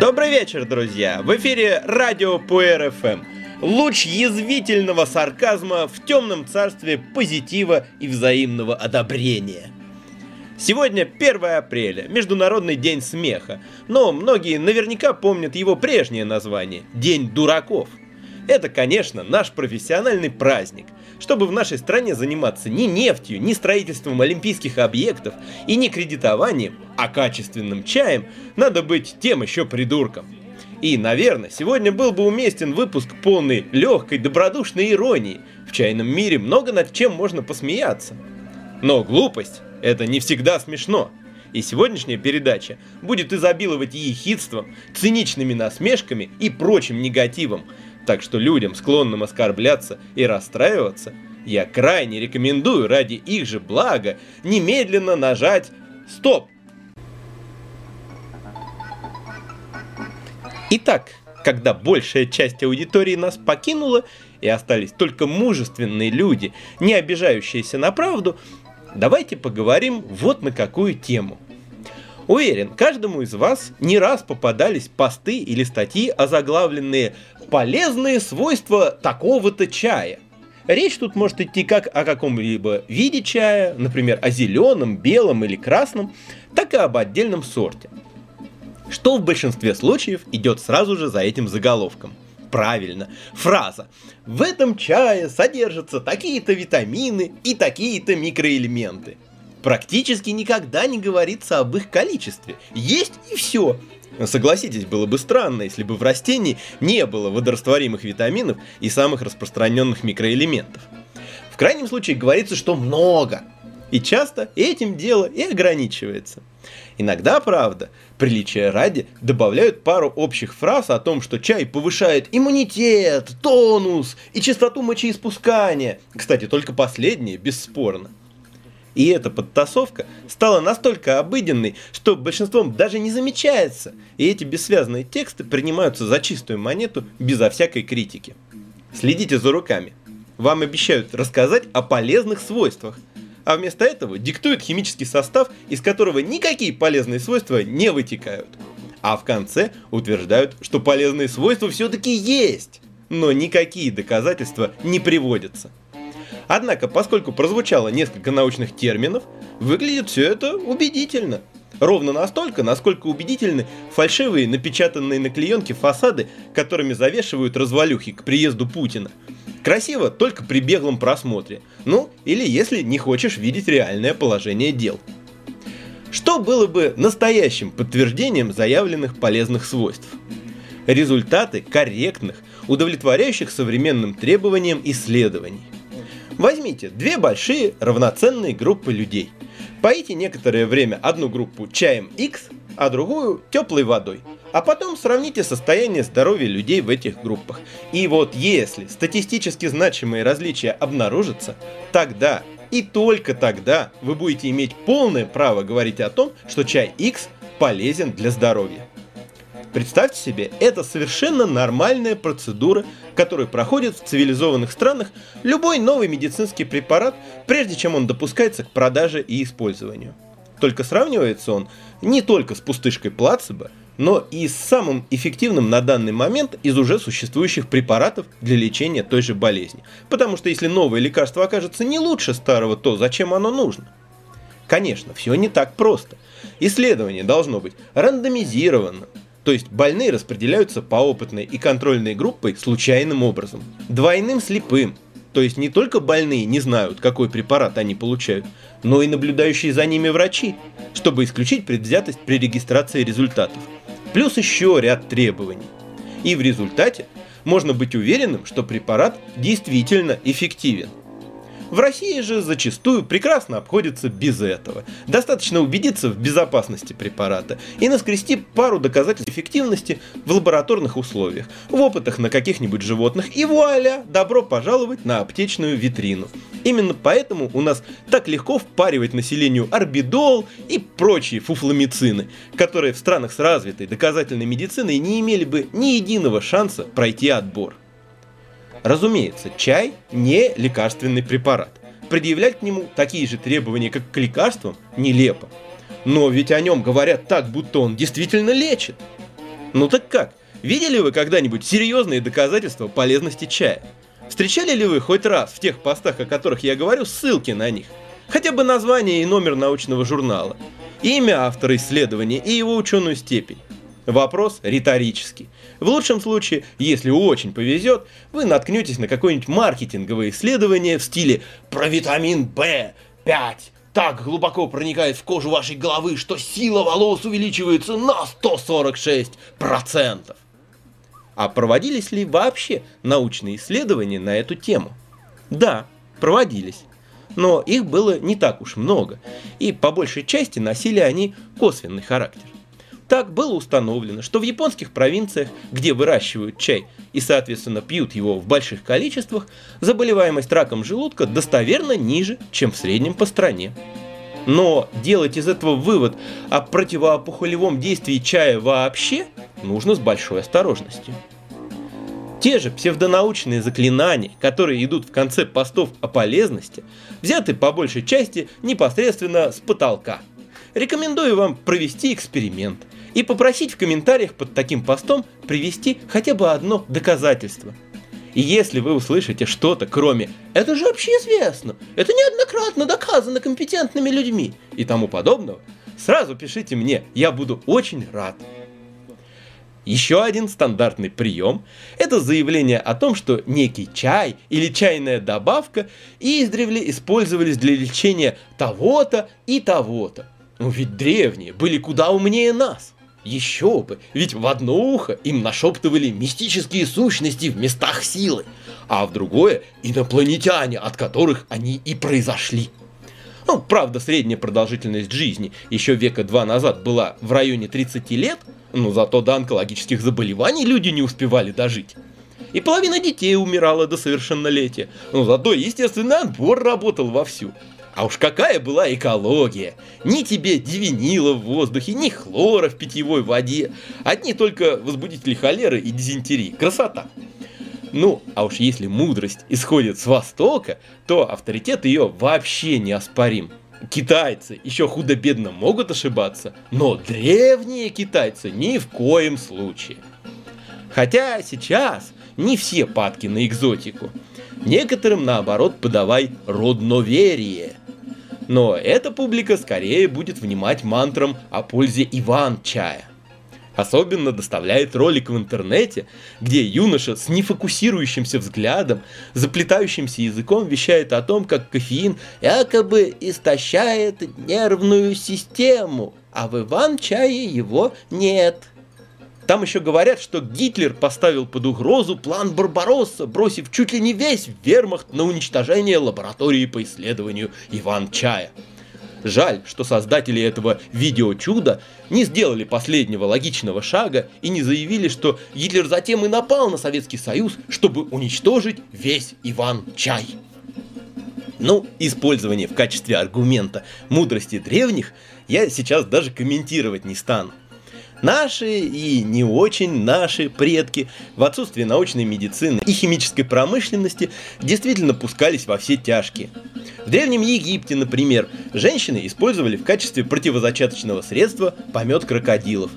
Добрый вечер, друзья! В эфире радио Пуэр ФМ. Луч язвительного сарказма в темном царстве позитива и взаимного одобрения. Сегодня 1 апреля, Международный день смеха, но многие наверняка помнят его прежнее название – День дураков. Это, конечно, наш профессиональный праздник, чтобы в нашей стране заниматься не нефтью, не строительством олимпийских объектов и не кредитованием, а качественным чаем, надо быть тем еще придурком. И, наверное, сегодня был бы уместен выпуск полный легкой, добродушной иронии. В чайном мире много над чем можно посмеяться. Но глупость – это не всегда смешно. И сегодняшняя передача будет изобиловать ехидством, циничными насмешками и прочим негативом, так что людям, склонным оскорбляться и расстраиваться, я крайне рекомендую ради их же блага немедленно нажать «Стоп!». Итак, когда большая часть аудитории нас покинула и остались только мужественные люди, не обижающиеся на правду, давайте поговорим вот на какую тему – Уверен, каждому из вас не раз попадались посты или статьи, озаглавленные «Полезные свойства такого-то чая». Речь тут может идти как о каком-либо виде чая, например, о зеленом, белом или красном, так и об отдельном сорте. Что в большинстве случаев идет сразу же за этим заголовком. Правильно, фраза «В этом чае содержатся такие-то витамины и такие-то микроэлементы» практически никогда не говорится об их количестве. Есть и все. Согласитесь, было бы странно, если бы в растении не было водорастворимых витаминов и самых распространенных микроэлементов. В крайнем случае говорится, что много. И часто этим дело и ограничивается. Иногда, правда, приличия ради добавляют пару общих фраз о том, что чай повышает иммунитет, тонус и частоту мочеиспускания. Кстати, только последнее бесспорно. И эта подтасовка стала настолько обыденной, что большинством даже не замечается, и эти бессвязные тексты принимаются за чистую монету безо всякой критики. Следите за руками. Вам обещают рассказать о полезных свойствах, а вместо этого диктуют химический состав, из которого никакие полезные свойства не вытекают. А в конце утверждают, что полезные свойства все-таки есть, но никакие доказательства не приводятся. Однако, поскольку прозвучало несколько научных терминов, выглядит все это убедительно. Ровно настолько, насколько убедительны фальшивые напечатанные на клеенке фасады, которыми завешивают развалюхи к приезду Путина. Красиво только при беглом просмотре. Ну, или если не хочешь видеть реальное положение дел. Что было бы настоящим подтверждением заявленных полезных свойств? Результаты корректных, удовлетворяющих современным требованиям исследований – Возьмите две большие равноценные группы людей. Поите некоторое время одну группу чаем X, а другую теплой водой. А потом сравните состояние здоровья людей в этих группах. И вот если статистически значимые различия обнаружатся, тогда и только тогда вы будете иметь полное право говорить о том, что чай X полезен для здоровья. Представьте себе, это совершенно нормальная процедура, которую проходит в цивилизованных странах любой новый медицинский препарат, прежде чем он допускается к продаже и использованию. Только сравнивается он не только с пустышкой плацебо, но и с самым эффективным на данный момент из уже существующих препаратов для лечения той же болезни. Потому что если новое лекарство окажется не лучше старого, то зачем оно нужно? Конечно, все не так просто. Исследование должно быть рандомизированным, то есть больные распределяются по опытной и контрольной группой случайным образом. Двойным слепым. То есть не только больные не знают, какой препарат они получают, но и наблюдающие за ними врачи, чтобы исключить предвзятость при регистрации результатов. Плюс еще ряд требований. И в результате можно быть уверенным, что препарат действительно эффективен. В России же зачастую прекрасно обходится без этого. Достаточно убедиться в безопасности препарата и наскрести пару доказательств эффективности в лабораторных условиях, в опытах на каких-нибудь животных и вуаля, добро пожаловать на аптечную витрину. Именно поэтому у нас так легко впаривать населению орбидол и прочие фуфломицины, которые в странах с развитой доказательной медициной не имели бы ни единого шанса пройти отбор. Разумеется, чай не лекарственный препарат. Предъявлять к нему такие же требования, как к лекарствам, нелепо. Но ведь о нем говорят так, будто он действительно лечит. Ну так как? Видели вы когда-нибудь серьезные доказательства полезности чая? Встречали ли вы хоть раз в тех постах, о которых я говорю, ссылки на них? Хотя бы название и номер научного журнала, имя автора исследования и его ученую степень. Вопрос риторический. В лучшем случае, если очень повезет, вы наткнетесь на какое-нибудь маркетинговое исследование в стиле «Про витамин В5 так глубоко проникает в кожу вашей головы, что сила волос увеличивается на 146%. А проводились ли вообще научные исследования на эту тему? Да, проводились. Но их было не так уж много, и по большей части носили они косвенный характер. Так было установлено, что в японских провинциях, где выращивают чай и, соответственно, пьют его в больших количествах, заболеваемость раком желудка достоверно ниже, чем в среднем по стране. Но делать из этого вывод о противоопухолевом действии чая вообще нужно с большой осторожностью. Те же псевдонаучные заклинания, которые идут в конце постов о полезности, взяты по большей части непосредственно с потолка. Рекомендую вам провести эксперимент – и попросить в комментариях под таким постом привести хотя бы одно доказательство. И если вы услышите что-то, кроме «это же общеизвестно», «это неоднократно доказано компетентными людьми» и тому подобного, сразу пишите мне, я буду очень рад. Еще один стандартный прием – это заявление о том, что некий чай или чайная добавка издревле использовались для лечения того-то и того-то. Ну ведь древние были куда умнее нас – еще бы, ведь в одно ухо им нашептывали мистические сущности в местах силы, а в другое инопланетяне, от которых они и произошли. Ну, правда, средняя продолжительность жизни еще века два назад была в районе 30 лет, но зато до онкологических заболеваний люди не успевали дожить. И половина детей умирала до совершеннолетия, но зато естественный отбор работал вовсю. А уж какая была экология! Ни тебе дивинила в воздухе, ни хлора в питьевой воде. Одни только возбудители холеры и дизентерии. Красота! Ну, а уж если мудрость исходит с Востока, то авторитет ее вообще неоспорим. Китайцы еще худо-бедно могут ошибаться, но древние китайцы ни в коем случае. Хотя сейчас не все падки на экзотику. Некоторым, наоборот, подавай родноверие. Но эта публика скорее будет внимать мантрам о пользе Иван-чая. Особенно доставляет ролик в интернете, где юноша с нефокусирующимся взглядом, заплетающимся языком вещает о том, как кофеин якобы истощает нервную систему, а в Иван-чае его нет. Там еще говорят, что Гитлер поставил под угрозу план Барбаросса, бросив чуть ли не весь вермахт на уничтожение лаборатории по исследованию Иван-чая. Жаль, что создатели этого видеочуда не сделали последнего логичного шага и не заявили, что Гитлер затем и напал на Советский Союз, чтобы уничтожить весь Иван-чай. Ну, использование в качестве аргумента мудрости древних я сейчас даже комментировать не стану. Наши и не очень наши предки в отсутствие научной медицины и химической промышленности действительно пускались во все тяжкие. В Древнем Египте, например, женщины использовали в качестве противозачаточного средства помет крокодилов.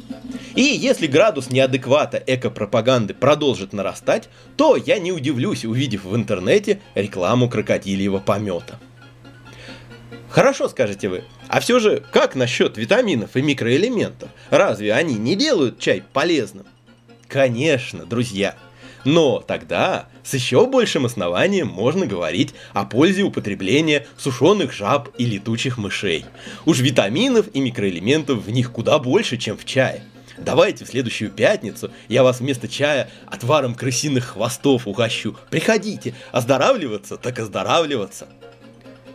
И если градус неадеквата эко-пропаганды продолжит нарастать, то я не удивлюсь, увидев в интернете рекламу крокодильего помета. Хорошо, скажете вы. А все же, как насчет витаминов и микроэлементов? Разве они не делают чай полезным? Конечно, друзья. Но тогда с еще большим основанием можно говорить о пользе употребления сушеных жаб и летучих мышей. Уж витаминов и микроэлементов в них куда больше, чем в чае. Давайте в следующую пятницу я вас вместо чая отваром крысиных хвостов угощу. Приходите, оздоравливаться так оздоравливаться.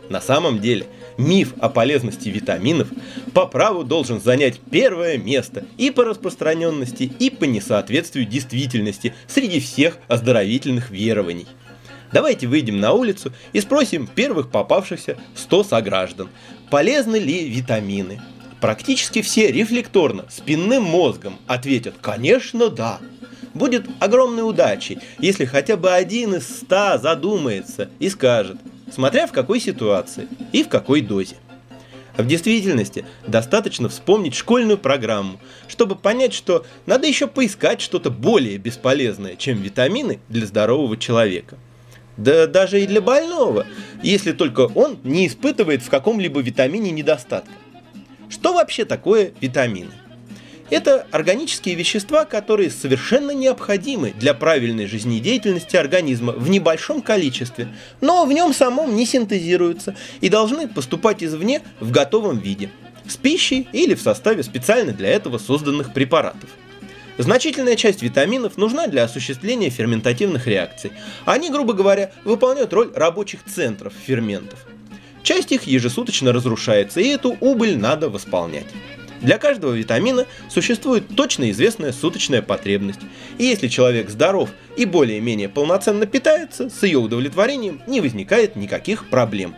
На самом деле, миф о полезности витаминов по праву должен занять первое место и по распространенности, и по несоответствию действительности среди всех оздоровительных верований. Давайте выйдем на улицу и спросим первых попавшихся 100 сограждан, полезны ли витамины. Практически все рефлекторно, спинным мозгом ответят «Конечно, да». будет огромной удачей, если хотя бы один из ста задумается и скажет, смотря в какой ситуации и в какой дозе. В действительности достаточно вспомнить школьную программу, чтобы понять, что надо еще поискать что-то более бесполезное, чем витамины для здорового человека. Да даже и для больного, если только он не испытывает в каком-либо витамине недостатка. Что вообще такое витамины? Это органические вещества, которые совершенно необходимы для правильной жизнедеятельности организма в небольшом количестве, но в нем самом не синтезируются и должны поступать извне в готовом виде, с пищей или в составе специально для этого созданных препаратов. Значительная часть витаминов нужна для осуществления ферментативных реакций. Они, грубо говоря, выполняют роль рабочих центров ферментов. Часть их ежесуточно разрушается, и эту убыль надо восполнять. Для каждого витамина существует точно известная суточная потребность, и если человек здоров и более-менее полноценно питается, с ее удовлетворением не возникает никаких проблем.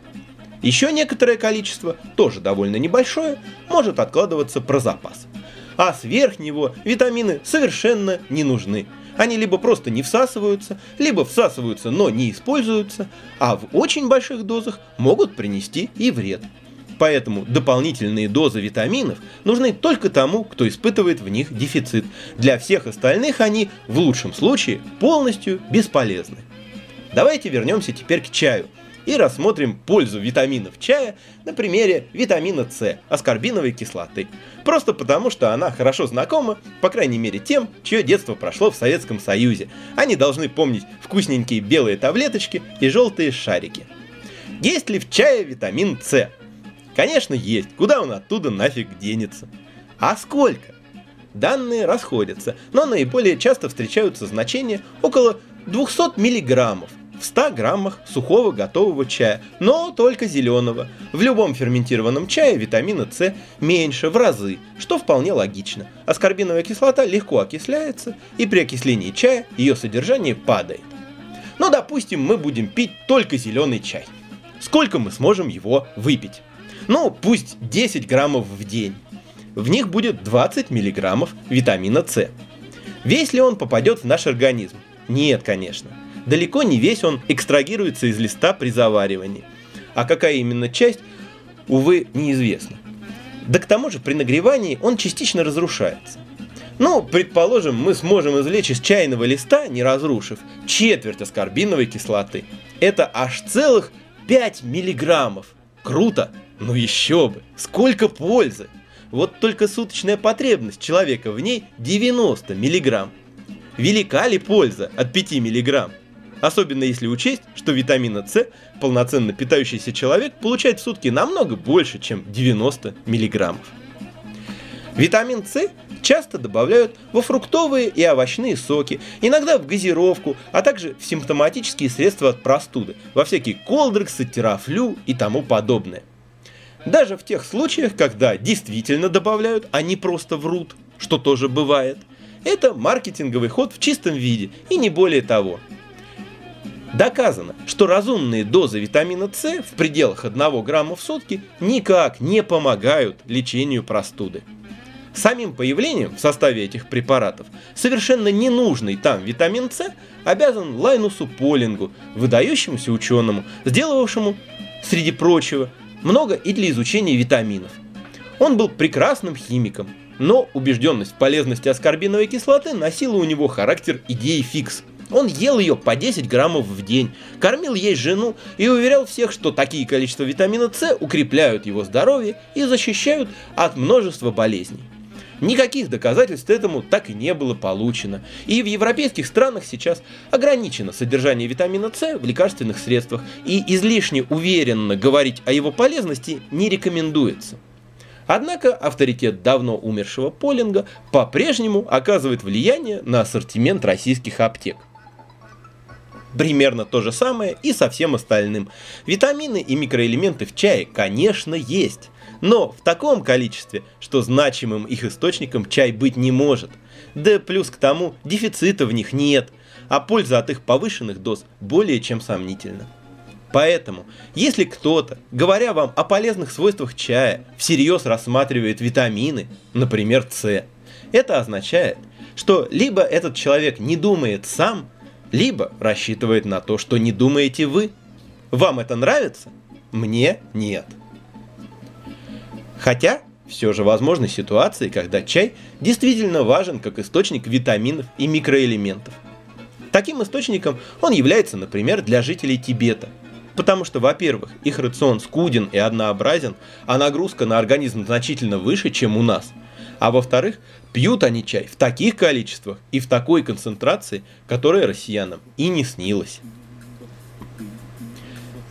Еще некоторое количество, тоже довольно небольшое, может откладываться про запас. А сверх него витамины совершенно не нужны. Они либо просто не всасываются, либо всасываются, но не используются, а в очень больших дозах могут принести и вред поэтому дополнительные дозы витаминов нужны только тому, кто испытывает в них дефицит. Для всех остальных они, в лучшем случае, полностью бесполезны. Давайте вернемся теперь к чаю и рассмотрим пользу витаминов чая на примере витамина С, аскорбиновой кислоты. Просто потому, что она хорошо знакома, по крайней мере тем, чье детство прошло в Советском Союзе. Они должны помнить вкусненькие белые таблеточки и желтые шарики. Есть ли в чае витамин С? Конечно, есть. Куда он оттуда нафиг денется? А сколько? Данные расходятся, но наиболее часто встречаются значения около 200 миллиграммов в 100 граммах сухого готового чая, но только зеленого. В любом ферментированном чае витамина С меньше в разы, что вполне логично. Аскорбиновая кислота легко окисляется, и при окислении чая ее содержание падает. Но допустим мы будем пить только зеленый чай. Сколько мы сможем его выпить? Ну, пусть 10 граммов в день. В них будет 20 миллиграммов витамина С. Весь ли он попадет в наш организм? Нет, конечно. Далеко не весь он экстрагируется из листа при заваривании. А какая именно часть, увы, неизвестно. Да к тому же при нагревании он частично разрушается. Ну, предположим, мы сможем извлечь из чайного листа, не разрушив, четверть аскорбиновой кислоты. Это аж целых 5 миллиграммов. Круто! Ну еще бы! Сколько пользы! Вот только суточная потребность человека в ней 90 миллиграмм. Велика ли польза от 5 миллиграмм? Особенно если учесть, что витамина С полноценно питающийся человек получает в сутки намного больше, чем 90 миллиграммов. Витамин С часто добавляют во фруктовые и овощные соки, иногда в газировку, а также в симптоматические средства от простуды, во всякие колдрексы, терафлю и тому подобное. Даже в тех случаях, когда действительно добавляют, а не просто врут, что тоже бывает. Это маркетинговый ход в чистом виде и не более того. Доказано, что разумные дозы витамина С в пределах 1 грамма в сутки никак не помогают лечению простуды. Самим появлением в составе этих препаратов совершенно ненужный там витамин С обязан Лайнусу Полингу, выдающемуся ученому, сделавшему, среди прочего, много и для изучения витаминов. Он был прекрасным химиком, но убежденность в полезности аскорбиновой кислоты носила у него характер идеи фикс. Он ел ее по 10 граммов в день, кормил ей жену и уверял всех, что такие количества витамина С укрепляют его здоровье и защищают от множества болезней. Никаких доказательств этому так и не было получено. И в европейских странах сейчас ограничено содержание витамина С в лекарственных средствах, и излишне уверенно говорить о его полезности не рекомендуется. Однако авторитет давно умершего Полинга по-прежнему оказывает влияние на ассортимент российских аптек. Примерно то же самое и со всем остальным. Витамины и микроэлементы в чае, конечно, есть но в таком количестве, что значимым их источником чай быть не может. Да плюс к тому, дефицита в них нет, а польза от их повышенных доз более чем сомнительна. Поэтому, если кто-то, говоря вам о полезных свойствах чая, всерьез рассматривает витамины, например, С, Это означает, что либо этот человек не думает сам, либо рассчитывает на то, что не думаете вы. Вам это нравится? Мне нет. Хотя, все же возможны ситуации, когда чай действительно важен как источник витаминов и микроэлементов. Таким источником он является, например, для жителей Тибета. Потому что, во-первых, их рацион скуден и однообразен, а нагрузка на организм значительно выше, чем у нас. А во-вторых, пьют они чай в таких количествах и в такой концентрации, которая россиянам и не снилась.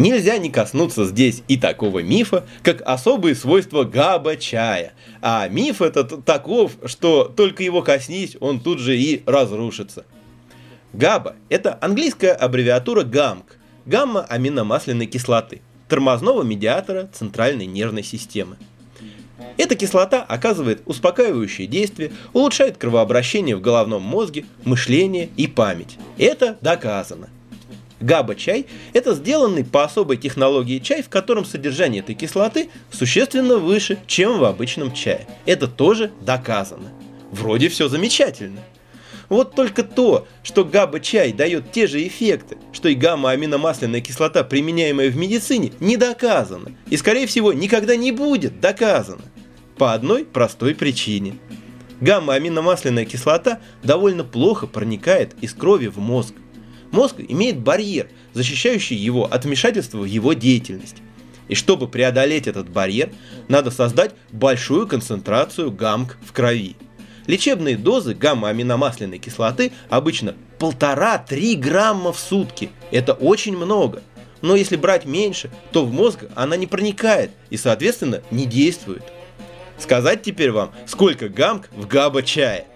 Нельзя не коснуться здесь и такого мифа, как особые свойства габа-чая. А миф этот таков, что только его коснись, он тут же и разрушится. ГАБА – это английская аббревиатура ГАМК – гамма-аминомасляной кислоты, тормозного медиатора центральной нервной системы. Эта кислота оказывает успокаивающее действие, улучшает кровообращение в головном мозге, мышление и память. Это доказано – Габа-чай – это сделанный по особой технологии чай, в котором содержание этой кислоты существенно выше, чем в обычном чае. Это тоже доказано. Вроде все замечательно. Вот только то, что габа-чай дает те же эффекты, что и гамма-аминомасляная кислота, применяемая в медицине, не доказано. И, скорее всего, никогда не будет доказано. По одной простой причине. Гамма-аминомасляная кислота довольно плохо проникает из крови в мозг. Мозг имеет барьер, защищающий его от вмешательства в его деятельность. И чтобы преодолеть этот барьер, надо создать большую концентрацию гамк в крови. Лечебные дозы гамма-аминомасляной кислоты обычно 1,5-3 грамма в сутки. Это очень много. Но если брать меньше, то в мозг она не проникает и, соответственно, не действует. Сказать теперь вам, сколько гамк в габа-чае.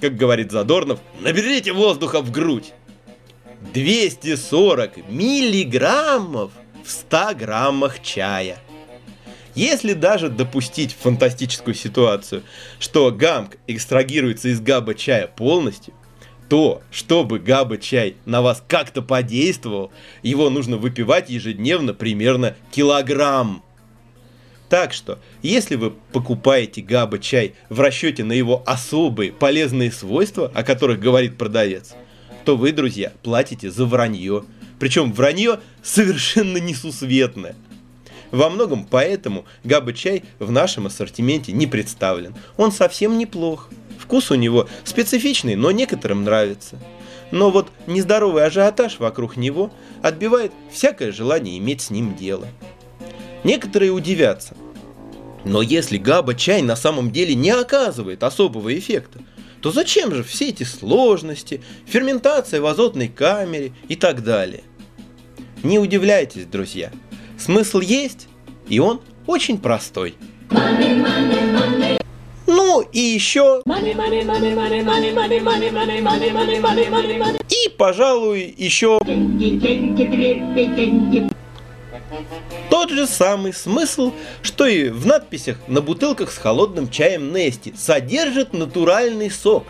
Как говорит Задорнов, наберите воздуха в грудь. 240 миллиграммов в 100 граммах чая. Если даже допустить фантастическую ситуацию, что гамк экстрагируется из габа чая полностью, то, чтобы габа чай на вас как-то подействовал, его нужно выпивать ежедневно примерно килограмм. Так что, если вы покупаете габа чай в расчете на его особые полезные свойства, о которых говорит продавец, то вы, друзья, платите за вранье. Причем вранье совершенно несусветное. Во многом поэтому габа-чай в нашем ассортименте не представлен. Он совсем неплох. Вкус у него специфичный, но некоторым нравится. Но вот нездоровый ажиотаж вокруг него отбивает всякое желание иметь с ним дело. Некоторые удивятся. Но если габа-чай на самом деле не оказывает особого эффекта, то зачем же все эти сложности, ферментация в азотной камере и так далее? Не удивляйтесь, друзья. Смысл есть, и он очень простой. Ну и еще... И, пожалуй, еще... Тот же самый смысл, что и в надписях на бутылках с холодным чаем Нести содержит натуральный сок.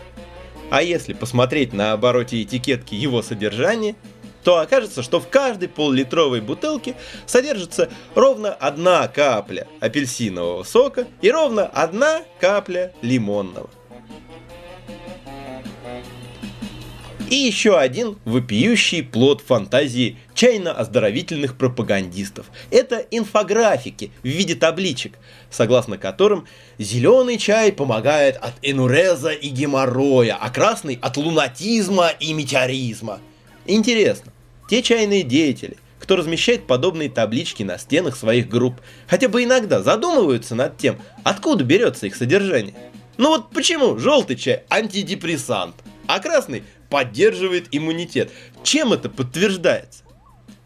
А если посмотреть на обороте этикетки его содержание, то окажется, что в каждой пол-литровой бутылке содержится ровно одна капля апельсинового сока и ровно одна капля лимонного. И еще один вопиющий плод фантазии чайно-оздоровительных пропагандистов. Это инфографики в виде табличек, согласно которым зеленый чай помогает от энуреза и геморроя, а красный от лунатизма и метеоризма. Интересно, те чайные деятели, кто размещает подобные таблички на стенах своих групп, хотя бы иногда задумываются над тем, откуда берется их содержание. Ну вот почему желтый чай антидепрессант, а красный поддерживает иммунитет. Чем это подтверждается?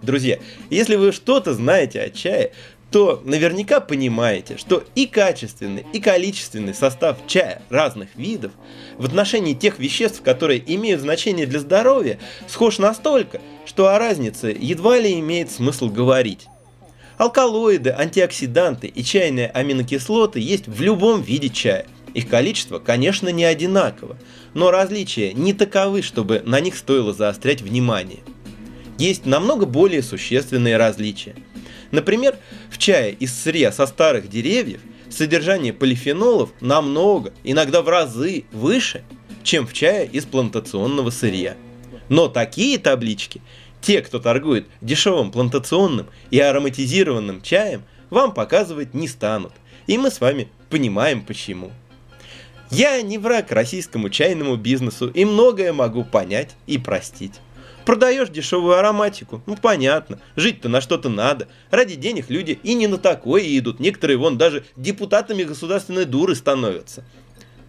Друзья, если вы что-то знаете о чае, то наверняка понимаете, что и качественный, и количественный состав чая разных видов в отношении тех веществ, которые имеют значение для здоровья, схож настолько, что о разнице едва ли имеет смысл говорить. Алкалоиды, антиоксиданты и чайные аминокислоты есть в любом виде чая – их количество, конечно, не одинаково, но различия не таковы, чтобы на них стоило заострять внимание. Есть намного более существенные различия. Например, в чае из сырья со старых деревьев содержание полифенолов намного, иногда в разы выше, чем в чае из плантационного сырья. Но такие таблички те, кто торгует дешевым плантационным и ароматизированным чаем, вам показывать не станут. И мы с вами понимаем почему. Я не враг российскому чайному бизнесу и многое могу понять и простить. Продаешь дешевую ароматику, ну понятно, жить-то на что-то надо. Ради денег люди и не на такое идут, некоторые вон даже депутатами государственной дуры становятся.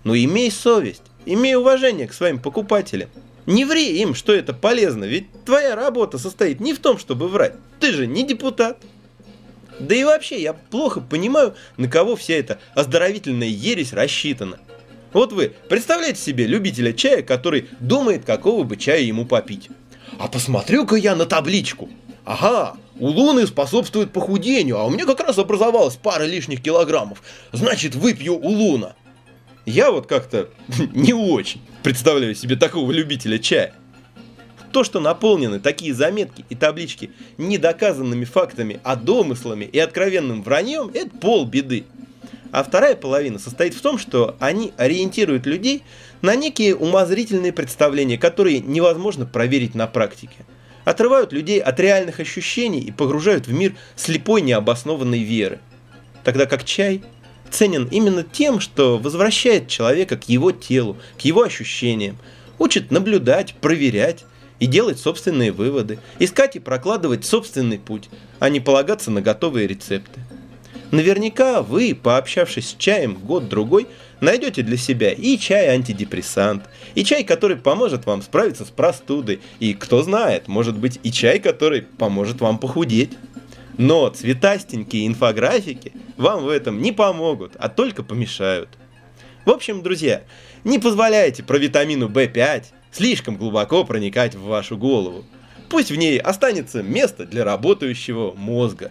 Но имей совесть, имей уважение к своим покупателям. Не ври им, что это полезно, ведь твоя работа состоит не в том, чтобы врать. Ты же не депутат. Да и вообще, я плохо понимаю, на кого вся эта оздоровительная ересь рассчитана. Вот вы представляете себе любителя чая, который думает, какого бы чая ему попить. А посмотрю-ка я на табличку. Ага, у Луны способствует похудению, а у меня как раз образовалась пара лишних килограммов. Значит, выпью у Луна. Я вот как-то не очень представляю себе такого любителя чая. То, что наполнены такие заметки и таблички недоказанными фактами, а домыслами и откровенным враньем, это полбеды. А вторая половина состоит в том, что они ориентируют людей на некие умозрительные представления, которые невозможно проверить на практике. Отрывают людей от реальных ощущений и погружают в мир слепой необоснованной веры. Тогда как чай ценен именно тем, что возвращает человека к его телу, к его ощущениям, учит наблюдать, проверять и делать собственные выводы, искать и прокладывать собственный путь, а не полагаться на готовые рецепты. Наверняка вы, пообщавшись с чаем год-другой, найдете для себя и чай-антидепрессант, и чай, который поможет вам справиться с простудой, и, кто знает, может быть и чай, который поможет вам похудеть. Но цветастенькие инфографики вам в этом не помогут, а только помешают. В общем, друзья, не позволяйте про витамину В5 слишком глубоко проникать в вашу голову. Пусть в ней останется место для работающего мозга.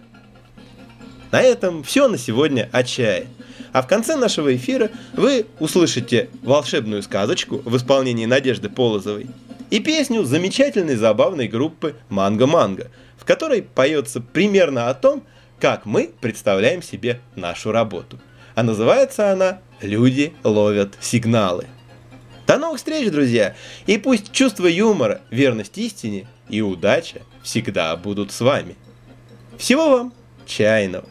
На этом все на сегодня о чае. А в конце нашего эфира вы услышите волшебную сказочку в исполнении Надежды Полозовой и песню замечательной забавной группы «Манго Манго», в которой поется примерно о том, как мы представляем себе нашу работу. А называется она «Люди ловят сигналы». До новых встреч, друзья! И пусть чувство юмора, верность истине и удача всегда будут с вами. Всего вам чайного!